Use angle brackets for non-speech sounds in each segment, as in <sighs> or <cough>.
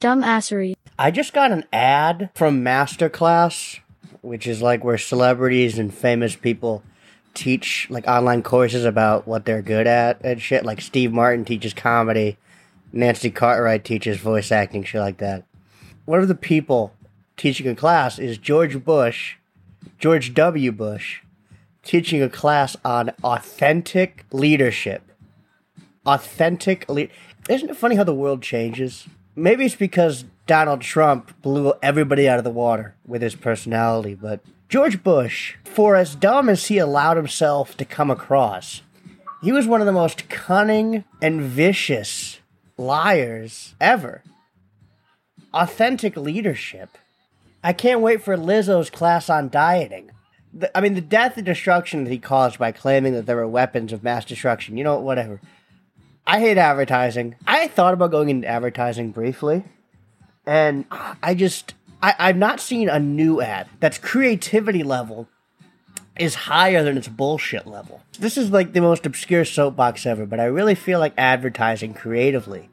Dumbassery. I just got an ad from Masterclass, which is like where celebrities and famous people teach like online courses about what they're good at and shit. Like Steve Martin teaches comedy, Nancy Cartwright teaches voice acting, shit like that. One of the people teaching a class is George Bush, George W. Bush, teaching a class on authentic leadership. Authentic le- Isn't it funny how the world changes? Maybe it's because Donald Trump blew everybody out of the water with his personality, but George Bush, for as dumb as he allowed himself to come across, he was one of the most cunning and vicious liars ever. Authentic leadership. I can't wait for Lizzo's class on dieting. The, I mean, the death and destruction that he caused by claiming that there were weapons of mass destruction, you know, whatever. I hate advertising. I thought about going into advertising briefly, and I just I, I've not seen a new ad that's creativity level is higher than its bullshit level. This is like the most obscure soapbox ever, but I really feel like advertising creatively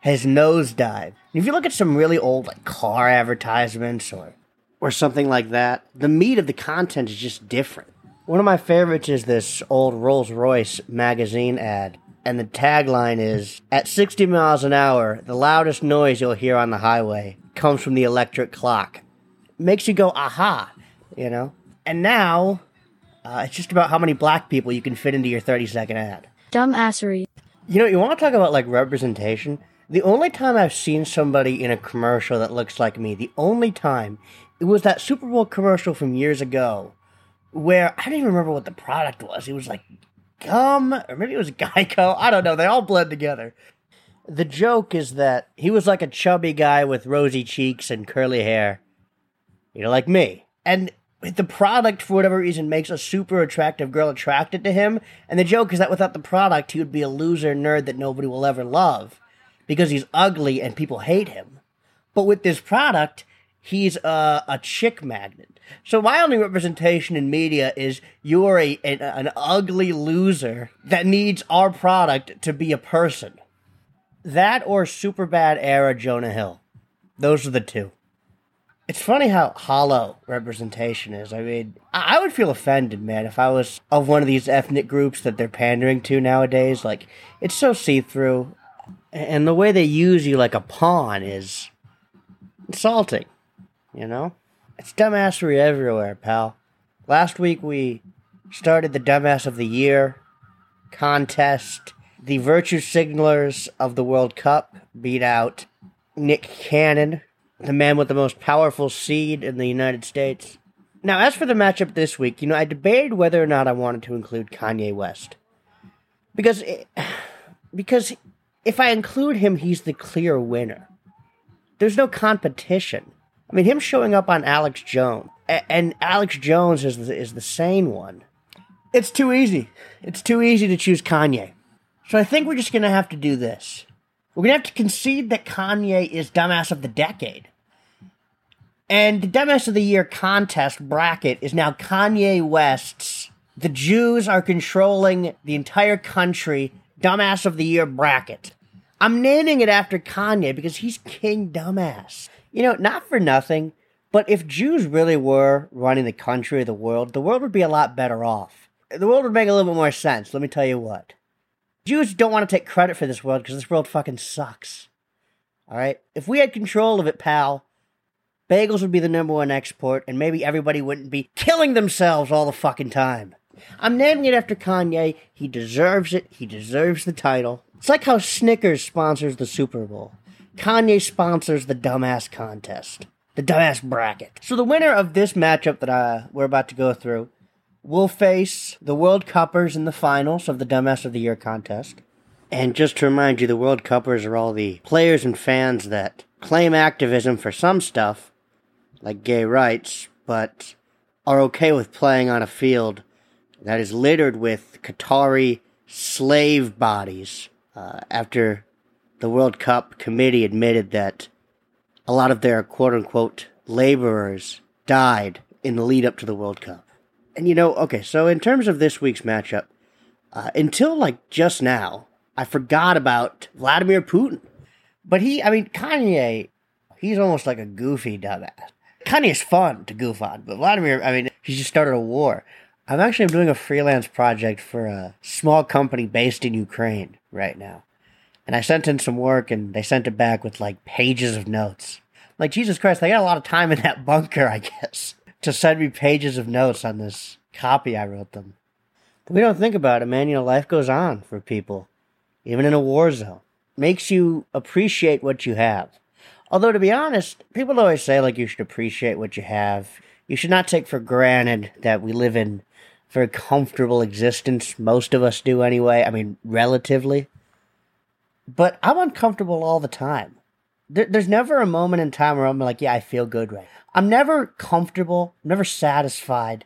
has nosedived. If you look at some really old like car advertisements or or something like that, the meat of the content is just different. One of my favorites is this old Rolls Royce magazine ad and the tagline is At 60 miles an hour, the loudest noise you'll hear on the highway comes from the electric clock. Makes you go, aha, you know? And now, uh, it's just about how many black people you can fit into your 30 second ad. Dumbassery. You know, you want to talk about like representation? The only time I've seen somebody in a commercial that looks like me, the only time, it was that Super Bowl commercial from years ago where I don't even remember what the product was. It was like Gum, or maybe it was <laughs> Geico. I don't know. They all blend together. The joke is that he was like a chubby guy with rosy cheeks and curly hair, you know, like me. And the product, for whatever reason, makes a super attractive girl attracted to him. And the joke is that without the product, he would be a loser nerd that nobody will ever love because he's ugly and people hate him. But with this product, he's a, a chick magnet. So my only representation in media is you're a, an, an ugly loser that needs our product to be a person. That or Superbad era Jonah Hill. Those are the two. It's funny how hollow representation is. I mean, I would feel offended, man, if I was of one of these ethnic groups that they're pandering to nowadays. Like, it's so see through. And the way they use you like a pawn is insulting. You know? It's dumbassery everywhere, pal. Last week we started the Dumbass of the Year contest. The Virtue Signalers of the World Cup beat out Nick Cannon, the man with the most powerful seed in the United States. Now, as for the matchup this week, you know, I debated whether or not I wanted to include Kanye West. Because, eh, it, <sighs> because if I include him, he's the clear winner. There's no competition. I mean, him showing up on Alex Jones, and Alex Jones is the, is the sane one. It's too easy. It's too easy to choose Kanye. So I think we're just gonna have to do this. We're gonna have to concede that Kanye is dumbass of the decade. And the dumbass of the year contest bracket is now Kanye West's. The Jews are controlling the entire country dumbass of the year bracket. I'm naming it after Kanye because he's king dumbass. You know, not for nothing, but if Jews really were running the country or the world, the world would be a lot better off. The world would make a little bit more sense, let me tell you what. Jews don't want to take credit for this world because this world fucking sucks. Alright? If we had control of it, pal, bagels would be the number one export, and maybe everybody wouldn't be killing themselves all the fucking time. I'm naming it after Kanye. He deserves it. He deserves the title. It's like how Snickers sponsors the Super Bowl. Kanye sponsors the dumbass contest, the dumbass bracket. So the winner of this matchup that uh, we're about to go through will face the World Cuppers in the finals of the Dumbass of the Year contest. And just to remind you, the World Cuppers are all the players and fans that claim activism for some stuff, like gay rights, but are okay with playing on a field that is littered with Qatari slave bodies uh, after the World Cup committee admitted that a lot of their quote unquote laborers died in the lead up to the World Cup. And you know, okay, so in terms of this week's matchup, uh, until like just now, I forgot about Vladimir Putin. But he, I mean, Kanye, he's almost like a goofy dumbass. Kanye's fun to goof on, but Vladimir, I mean, he just started a war. I'm actually doing a freelance project for a small company based in Ukraine right now. And I sent in some work and they sent it back with like pages of notes. Like, Jesus Christ, they got a lot of time in that bunker, I guess, to send me pages of notes on this copy I wrote them. But we don't think about it, man. You know, life goes on for people, even in a war zone. Makes you appreciate what you have. Although, to be honest, people always say, like, you should appreciate what you have. You should not take for granted that we live in very comfortable existence. Most of us do anyway. I mean, relatively. But I'm uncomfortable all the time. There, there's never a moment in time where I'm like, yeah, I feel good right. I'm never comfortable, never satisfied.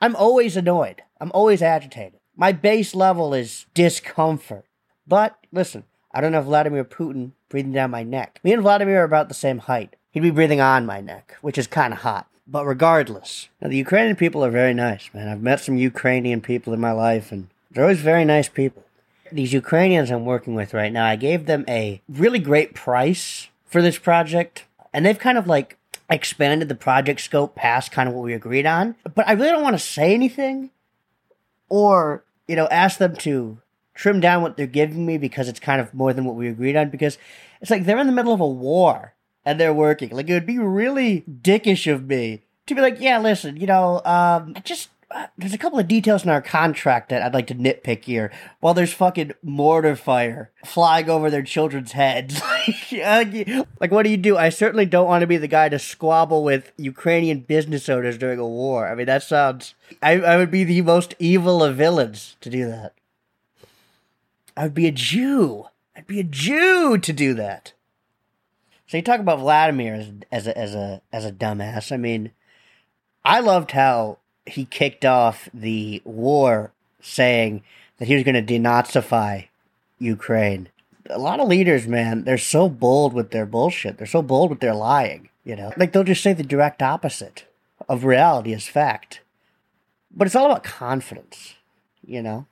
I'm always annoyed. I'm always agitated. My base level is discomfort. But listen, I don't have Vladimir Putin breathing down my neck. Me and Vladimir are about the same height. He'd be breathing on my neck, which is kind of hot. But regardless, now, the Ukrainian people are very nice, man. I've met some Ukrainian people in my life, and they're always very nice people. These Ukrainians I'm working with right now, I gave them a really great price for this project, and they've kind of like expanded the project scope past kind of what we agreed on. But I really don't want to say anything or, you know, ask them to trim down what they're giving me because it's kind of more than what we agreed on because it's like they're in the middle of a war and they're working. Like it would be really dickish of me to be like, yeah, listen, you know, um, just there's a couple of details in our contract that I'd like to nitpick here. While there's fucking mortar fire flying over their children's heads, <laughs> uh, like what do you do? I certainly don't want to be the guy to squabble with Ukrainian business owners during a war. I mean, that sounds. I, I would be the most evil of villains to do that. I would be a Jew. I'd be a Jew to do that. So you talk about Vladimir as, as a as a as a dumbass. I mean, I loved how he kicked off the war saying that he was going to denazify Ukraine. A lot of leaders, man, they're so bold with their bullshit. They're so bold with their lying, you know? Like they'll just say the direct opposite of reality as fact. But it's all about confidence, you know?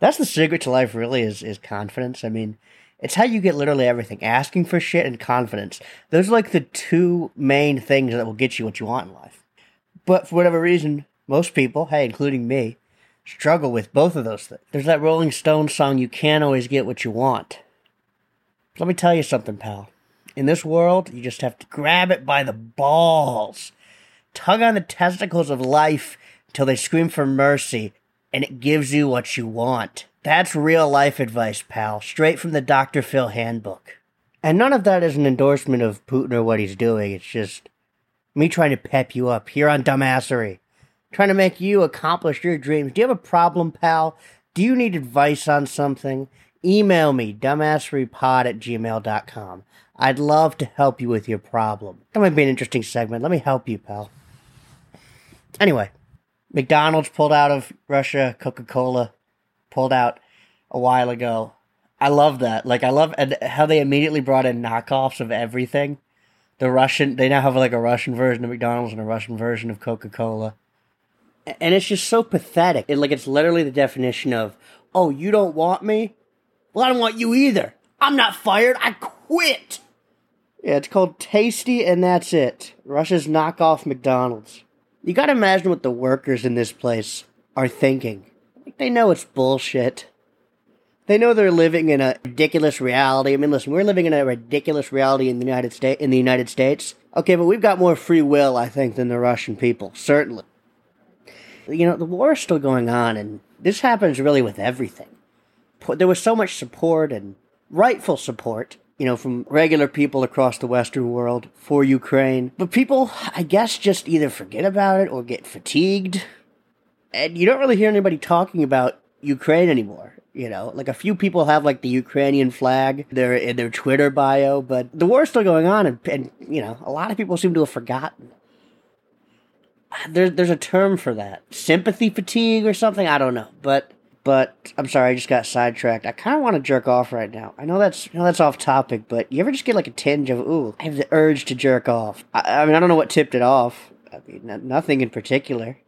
That's the secret to life really is is confidence. I mean, it's how you get literally everything. Asking for shit and confidence. Those are like the two main things that will get you what you want in life. But for whatever reason, most people, hey, including me, struggle with both of those things. There's that Rolling Stones song, You Can't Always Get What You Want. Let me tell you something, pal. In this world, you just have to grab it by the balls, tug on the testicles of life until they scream for mercy, and it gives you what you want. That's real life advice, pal, straight from the Dr. Phil handbook. And none of that is an endorsement of Putin or what he's doing. It's just me trying to pep you up here on Dumbassery. Trying to make you accomplish your dreams. Do you have a problem, pal? Do you need advice on something? Email me, dumbasserypod at gmail.com. I'd love to help you with your problem. That might be an interesting segment. Let me help you, pal. Anyway, McDonald's pulled out of Russia, Coca Cola pulled out a while ago. I love that. Like I love how they immediately brought in knockoffs of everything. The Russian they now have like a Russian version of McDonald's and a Russian version of Coca Cola. And it's just so pathetic. It, like it's literally the definition of, oh, you don't want me? Well, I don't want you either. I'm not fired. I quit. Yeah, it's called Tasty, and that's it. Russia's knockoff McDonald's. You gotta imagine what the workers in this place are thinking. They know it's bullshit. They know they're living in a ridiculous reality. I mean, listen, we're living in a ridiculous reality in the United States. In the United States, okay, but we've got more free will, I think, than the Russian people. Certainly. You know, the war is still going on, and this happens really with everything. There was so much support and rightful support, you know, from regular people across the Western world for Ukraine. But people, I guess, just either forget about it or get fatigued and you don't really hear anybody talking about Ukraine anymore. You know, like a few people have like the Ukrainian flag there in their Twitter bio, but the war's still going on, and, and you know, a lot of people seem to have forgotten. There's there's a term for that, sympathy fatigue or something. I don't know, but but I'm sorry, I just got sidetracked. I kind of want to jerk off right now. I know that's I know that's off topic, but you ever just get like a tinge of ooh, I have the urge to jerk off. I, I mean, I don't know what tipped it off. I mean, nothing in particular.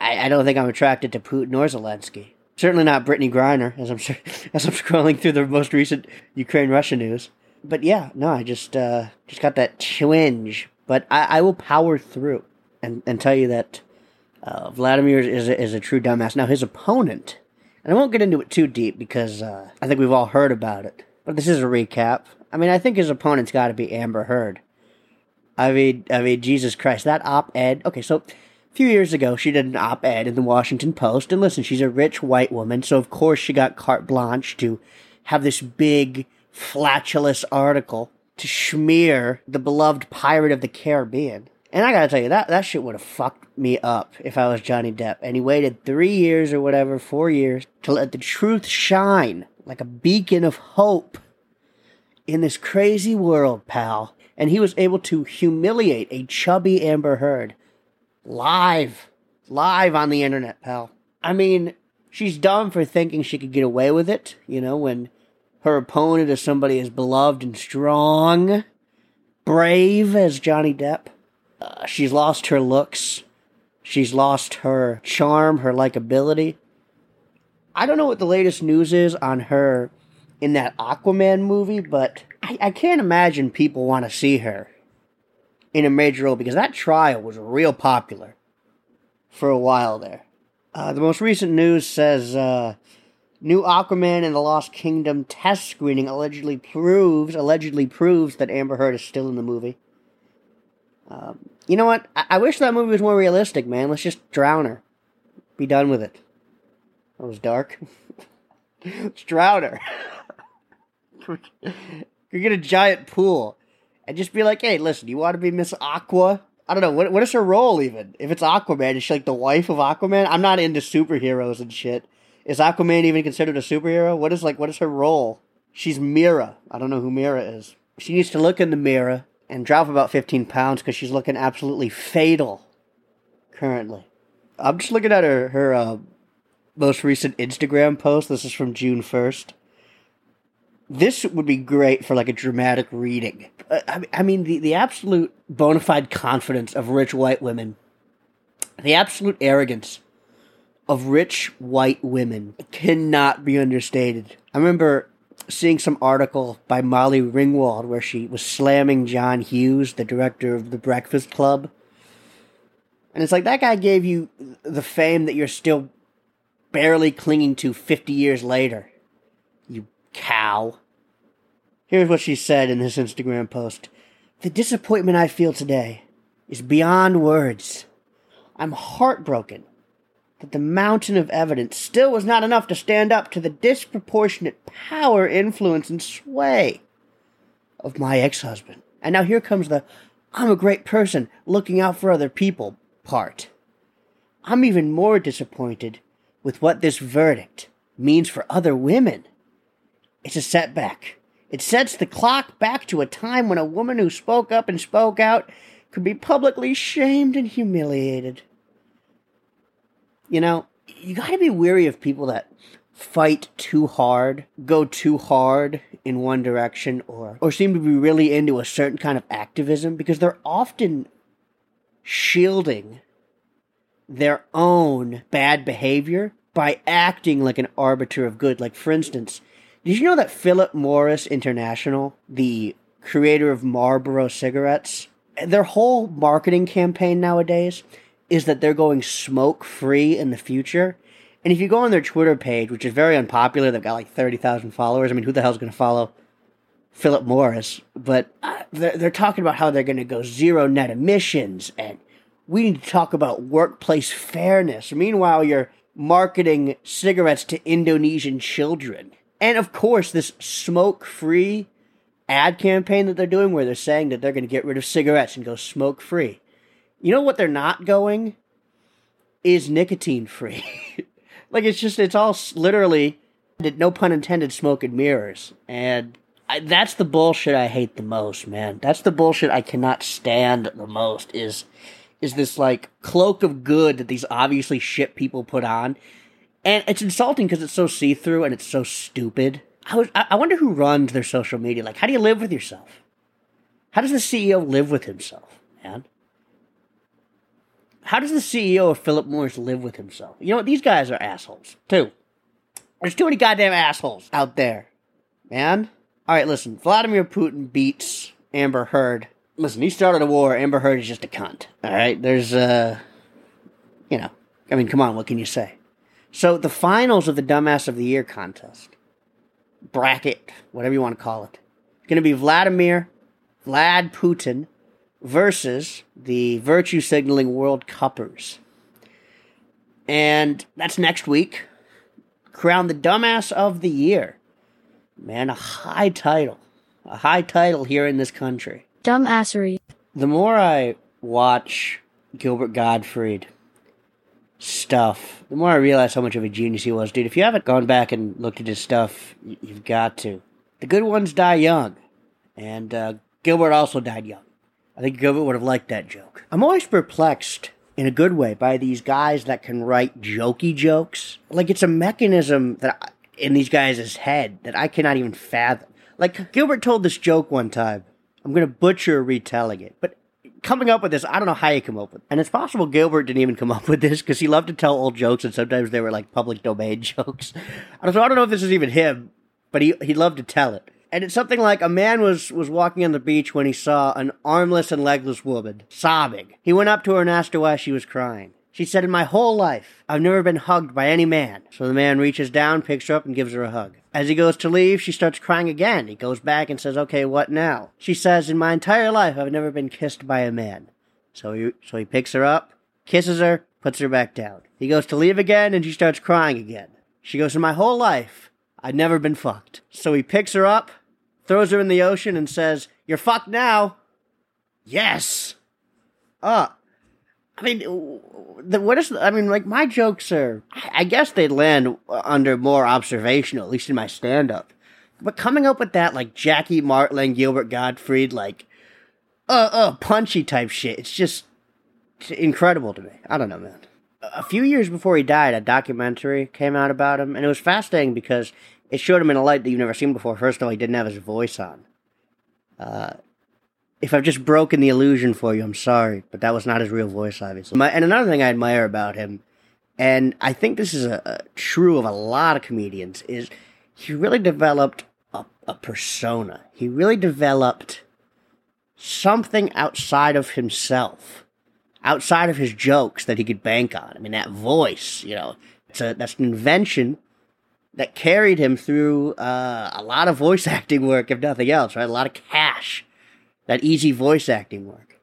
I, I don't think I'm attracted to Putin or Zelensky. Certainly not Brittney Griner, as I'm <laughs> as I'm scrolling through the most recent Ukraine Russia news. But yeah, no, I just uh, just got that twinge. But I, I will power through and, and tell you that uh, Vladimir is a, is a true dumbass. Now his opponent, and I won't get into it too deep because uh, I think we've all heard about it. But this is a recap. I mean, I think his opponent's got to be Amber Heard. I mean, I mean, Jesus Christ, that op-ed. Okay, so few years ago, she did an op ed in the Washington Post. And listen, she's a rich white woman, so of course she got carte blanche to have this big, flatulous article to smear the beloved pirate of the Caribbean. And I gotta tell you, that, that shit would have fucked me up if I was Johnny Depp. And he waited three years or whatever, four years, to let the truth shine like a beacon of hope in this crazy world, pal. And he was able to humiliate a chubby Amber Heard live, live on the internet, pal. I mean, she's dumb for thinking she could get away with it, you know, when her opponent is somebody as beloved and strong, brave as Johnny Depp. Uh, she's lost her looks. She's lost her charm, her likability. I don't know what the latest news is on her in that Aquaman movie, but I, I can't imagine people want to see her in a major role because that trial was real popular for a while there. Uh, the most recent news says uh, new Aquaman and the Lost Kingdom test screening allegedly proves allegedly proves that Amber Heard is still in the movie. Um, you know what? I-, I wish that movie was more realistic, man. Let's just drown her. Be done with it. That was dark. <laughs> Let's drown her. <laughs> we get a giant pool and just be like, hey, listen, you want to be Miss Aqua? I don't know what what is her role even. If it's Aquaman, is she like the wife of Aquaman? I'm not into superheroes and shit. Is Aquaman even considered a superhero? What is like what is her role? She's Mera. I don't know who Mera is. She needs to look in the mirror and drop about 15 pounds because she's looking absolutely fatal currently. I'm just looking at her her uh, most recent Instagram post. This is from June 1st this would be great for like a dramatic reading. Uh, I, I mean, the, the absolute bona fide confidence of rich white women, the absolute arrogance of rich white women cannot be understated. I remember seeing some article by Molly Ringwald where she was slamming John Hughes, the director of The Breakfast Club. And it's like that guy gave you the fame that you're still barely clinging to 50 years later. Cow. Here's what she said in this Instagram post The disappointment I feel today is beyond words. I'm heartbroken that the mountain of evidence still was not enough to stand up to the disproportionate power, influence, and sway of my ex husband. And now here comes the I'm a great person looking out for other people part. I'm even more disappointed with what this verdict means for other women. It's a setback. It sets the clock back to a time when a woman who spoke up and spoke out could be publicly shamed and humiliated. You know, you gotta be weary of people that fight too hard, go too hard in one direction, or, or seem to be really into a certain kind of activism because they're often shielding their own bad behavior by acting like an arbiter of good. Like, for instance, did you know that Philip Morris International, the creator of Marlboro cigarettes, their whole marketing campaign nowadays is that they're going smoke free in the future? And if you go on their Twitter page, which is very unpopular, they've got like 30,000 followers. I mean, who the hell's going to follow Philip Morris? But uh, they're, they're talking about how they're going to go zero net emissions and we need to talk about workplace fairness. Meanwhile, you're marketing cigarettes to Indonesian children. And of course, this smoke free ad campaign that they're doing where they're saying that they're going to get rid of cigarettes and go smoke free. You know what they're not going? Is nicotine free. <laughs> like it's just, it's all literally, no pun intended, smoke and mirrors. And I, that's the bullshit I hate the most, man. That's the bullshit I cannot stand the most is is this like cloak of good that these obviously shit people put on and it's insulting because it's so see through and it's so stupid. I was I wonder who runs their social media. Like, how do you live with yourself? How does the CEO live with himself, man? How does the CEO of Philip Morris live with himself? You know what? These guys are assholes too. There's too many goddamn assholes out there, man. All right, listen. Vladimir Putin beats Amber Heard. Listen, he started a war. Amber Heard is just a cunt. All right, there's uh, you know, I mean, come on, what can you say? So the finals of the Dumbass of the Year contest, bracket, whatever you want to call it, going to be Vladimir, Vlad Putin versus the Virtue Signaling World Cuppers. And that's next week. Crown the Dumbass of the Year. Man, a high title. A high title here in this country. Dumbassery. The more I watch Gilbert Gottfried stuff, the more I realize how much of a genius he was, dude. If you haven't gone back and looked at his stuff, you've got to. The good ones die young, and uh, Gilbert also died young. I think Gilbert would have liked that joke. I'm always perplexed, in a good way, by these guys that can write jokey jokes. Like it's a mechanism that I, in these guys' head that I cannot even fathom. Like Gilbert told this joke one time. I'm gonna butcher retelling it, but coming up with this, I don't know how you come up with. It. And it's possible Gilbert didn't even come <laughs> up with this because he loved to tell old jokes, and sometimes they were like public domain <laughs> jokes. So I don't know if this is even him, but he he loved to tell it. And it's something like a man was was walking on the beach when he saw an armless and legless woman sobbing. He went up to her and asked her why she was crying. She said, In my whole life, I've never been hugged by any man. So the man reaches down, picks her up, and gives her a hug. As he goes to leave, she starts crying again. He goes back and says, Okay, what now? She says, In my entire life, I've never been kissed by a man. So he, so he picks her up, kisses her, puts her back down. He goes to leave again, and she starts crying again. She goes, In my whole life, I've never been fucked. So he picks her up, throws her in the ocean, and says, You're fucked now. Yes. Uh, I mean, the, what is, I mean, like, my jokes are, I guess they land under more observational, at least in my stand up. But coming up with that, like, Jackie Martling, Gilbert Gottfried, like, uh, uh, punchy type shit, it's just incredible to me. I don't know, man. A few years before he died, a documentary came out about him, and it was fascinating because it showed him in a light that you've never seen before. First of all, he didn't have his voice on. Uh, if I've just broken the illusion for you, I'm sorry, but that was not his real voice, obviously. My, and another thing I admire about him, and I think this is a, a true of a lot of comedians, is he really developed a, a persona. He really developed something outside of himself, outside of his jokes that he could bank on. I mean, that voice, you know, it's a, that's an invention that carried him through uh, a lot of voice <laughs> acting work, if nothing else, right? A lot of cash that easy voice acting work.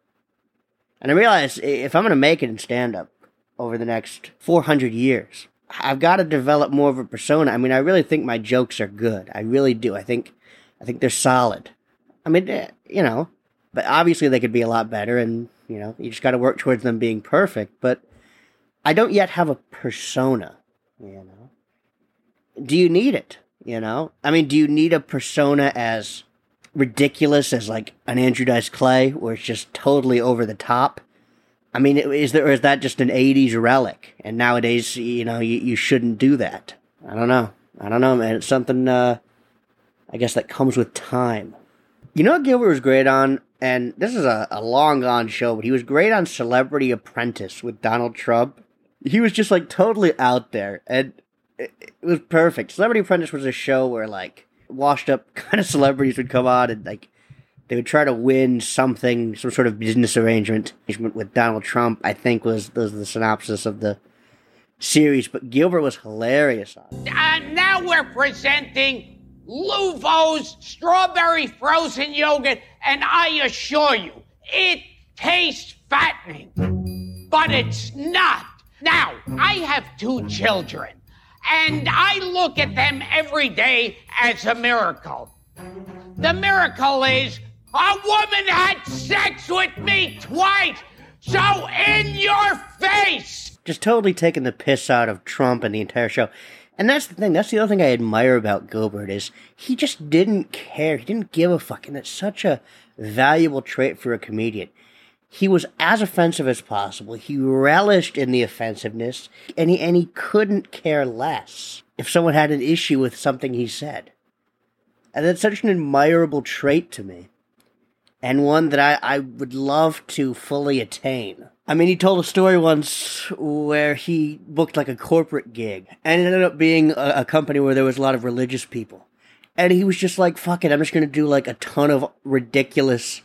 And I realized if I'm going to make it in stand up over the next 400 years, I've got to develop more of a persona. I mean, I really think my jokes are good. I really do. I think, I think they're solid. I mean, eh, you know, but obviously they could be a lot better, and you know, you just got to work towards them being perfect. But I don't yet have a persona. You know, do you need it? You know, I mean, do you need a persona as ridiculous as like an Andrew Dice Clay, where it's just totally over the top. I mean, is there is that just an '80s relic? And nowadays, you know, you, you shouldn't do that. I don't know. I don't know, man. It's something. Uh, I guess that comes with time. You know, Gilbert was great on, and this is a, a long gone show, but he was great on Celebrity Apprentice with Donald Trump. He was just like totally out there, and it, it was perfect. Celebrity Apprentice was a show where like washed up <laughs> kind of celebrities would come on and like they would try to win something, some sort of business arrangement with Donald Trump. I think was was the synopsis of the series. But Gilbert was hilarious on it. And now we're presenting Luvo's strawberry frozen yogurt, and I assure you, it tastes fattening, but it's not. Now I have two children. And I look at them every day as a miracle. The miracle is a woman had sex with me twice. So in your face. Just totally taking the piss out of Trump and the entire show. And that's the thing. That's the other thing I admire about Gilbert is he just didn't care. He didn't give a fuck, and that's such a valuable trait for a comedian he was as offensive as possible. He relished in the offensiveness, and he, and he couldn't care less if someone had an issue with something he said. And that's such an admirable trait to me. and one that I, I would love to fully attain. I mean, he told a story once where he booked like a corporate gig, and it ended up being a, a company where there was a lot of religious people. And he was just like, fuck it, I'm just gonna do like a ton of ridiculous,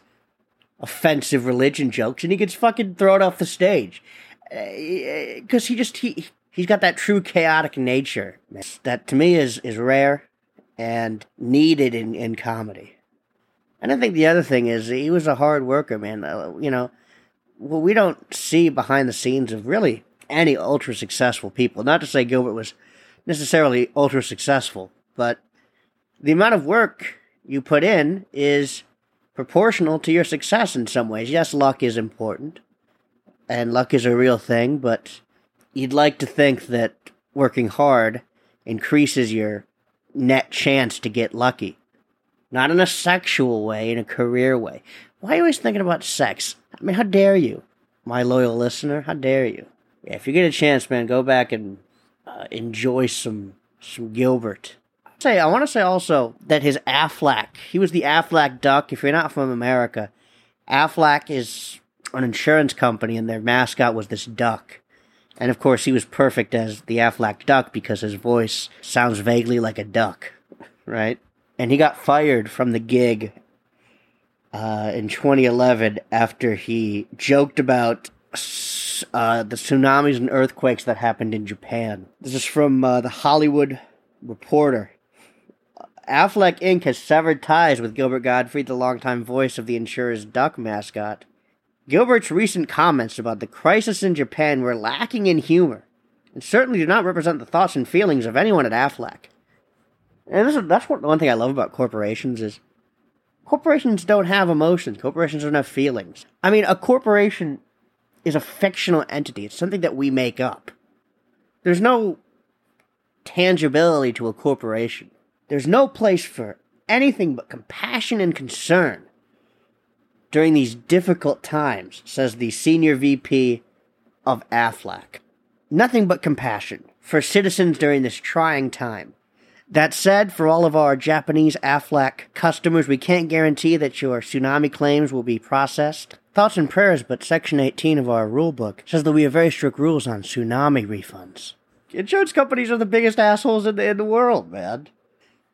offensive religion jokes, and he gets fucking thrown off the stage. Because he just, he, he's got that true chaotic nature that to me is, is rare and needed in, in comedy. And I think the other thing is he was a hard worker, man. Uh, you know, well, we don't see behind the scenes of really any ultra successful people. Not to say Gilbert was necessarily ultra successful, but the amount of work you put in is proportional to your success in some ways. Yes, luck is important, and luck is a real thing, but you'd like to think that working hard increases your net chance to get lucky. Not in a sexual way, in a career way. Why are you always thinking about sex? I mean, how dare you, my loyal listener? How dare you? Yeah, if you get a chance, man, go back and uh, enjoy some some Gilbert. Say, I want to say also that his Aflac, he was the Aflac Duck. If you're not from America, Aflac is an insurance company, and their mascot was this duck. And of course, he was perfect as the Aflac Duck because his voice sounds vaguely like a duck, right? And he got fired from the gig uh, in 2011 after he joked about uh, the tsunamis and earthquakes that happened in Japan. This is from uh, the Hollywood Reporter. Aflac Inc. has severed ties with Gilbert Gottfried, the longtime voice of the insurer's duck mascot. Gilbert's recent comments about the crisis in Japan were lacking in humor, and certainly do not represent the thoughts and feelings of anyone at Aflac. And is, that's what, one thing I love about corporations is corporations don't have emotions. Corporations don't have feelings. I mean, a corporation is a fictional entity. It's something that we make up. There's no tangibility to a corporation. There's no place for anything but compassion and concern during these difficult times, says the senior VP of AFLAC. Nothing but compassion for citizens during this trying time. That said, for all of our Japanese AFLAC customers, we can't guarantee that your tsunami claims will be processed. Thoughts and prayers, but Section 18 of our rulebook says that we have very strict rules on tsunami refunds. Insurance companies are the biggest assholes in the, in the world, man.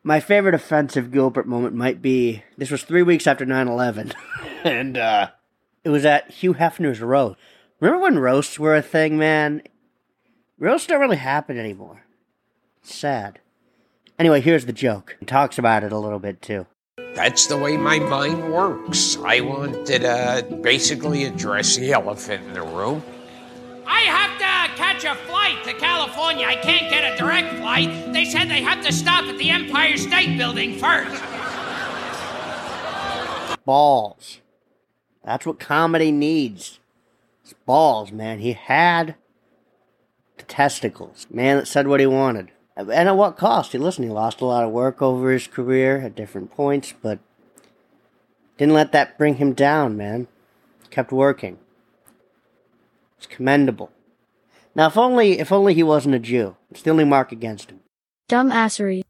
My favorite offensive Gilbert moment might be this was three weeks after 9 11, <laughs> and uh, it was at Hugh Hefner's roast. Remember when roasts were a thing, man? Roasts don't really happen anymore. It's sad. Anyway, here's the joke. He talks about it a little bit too. That's the way my mind works. I wanted to basically address the elephant in the room. I have to catch a flight to California. I can't get a direct flight. They said they have to stop at the Empire State Building first. Balls. That's what comedy needs. It's balls, man. He had the testicles. Man that said what he wanted. And at what cost? He listen, he lost a lot of work over his career at different points, but didn't let that bring him down, man. Kept working. It's commendable. Now if only if only he wasn't a Jew. It's the only mark against him. Dumbassery.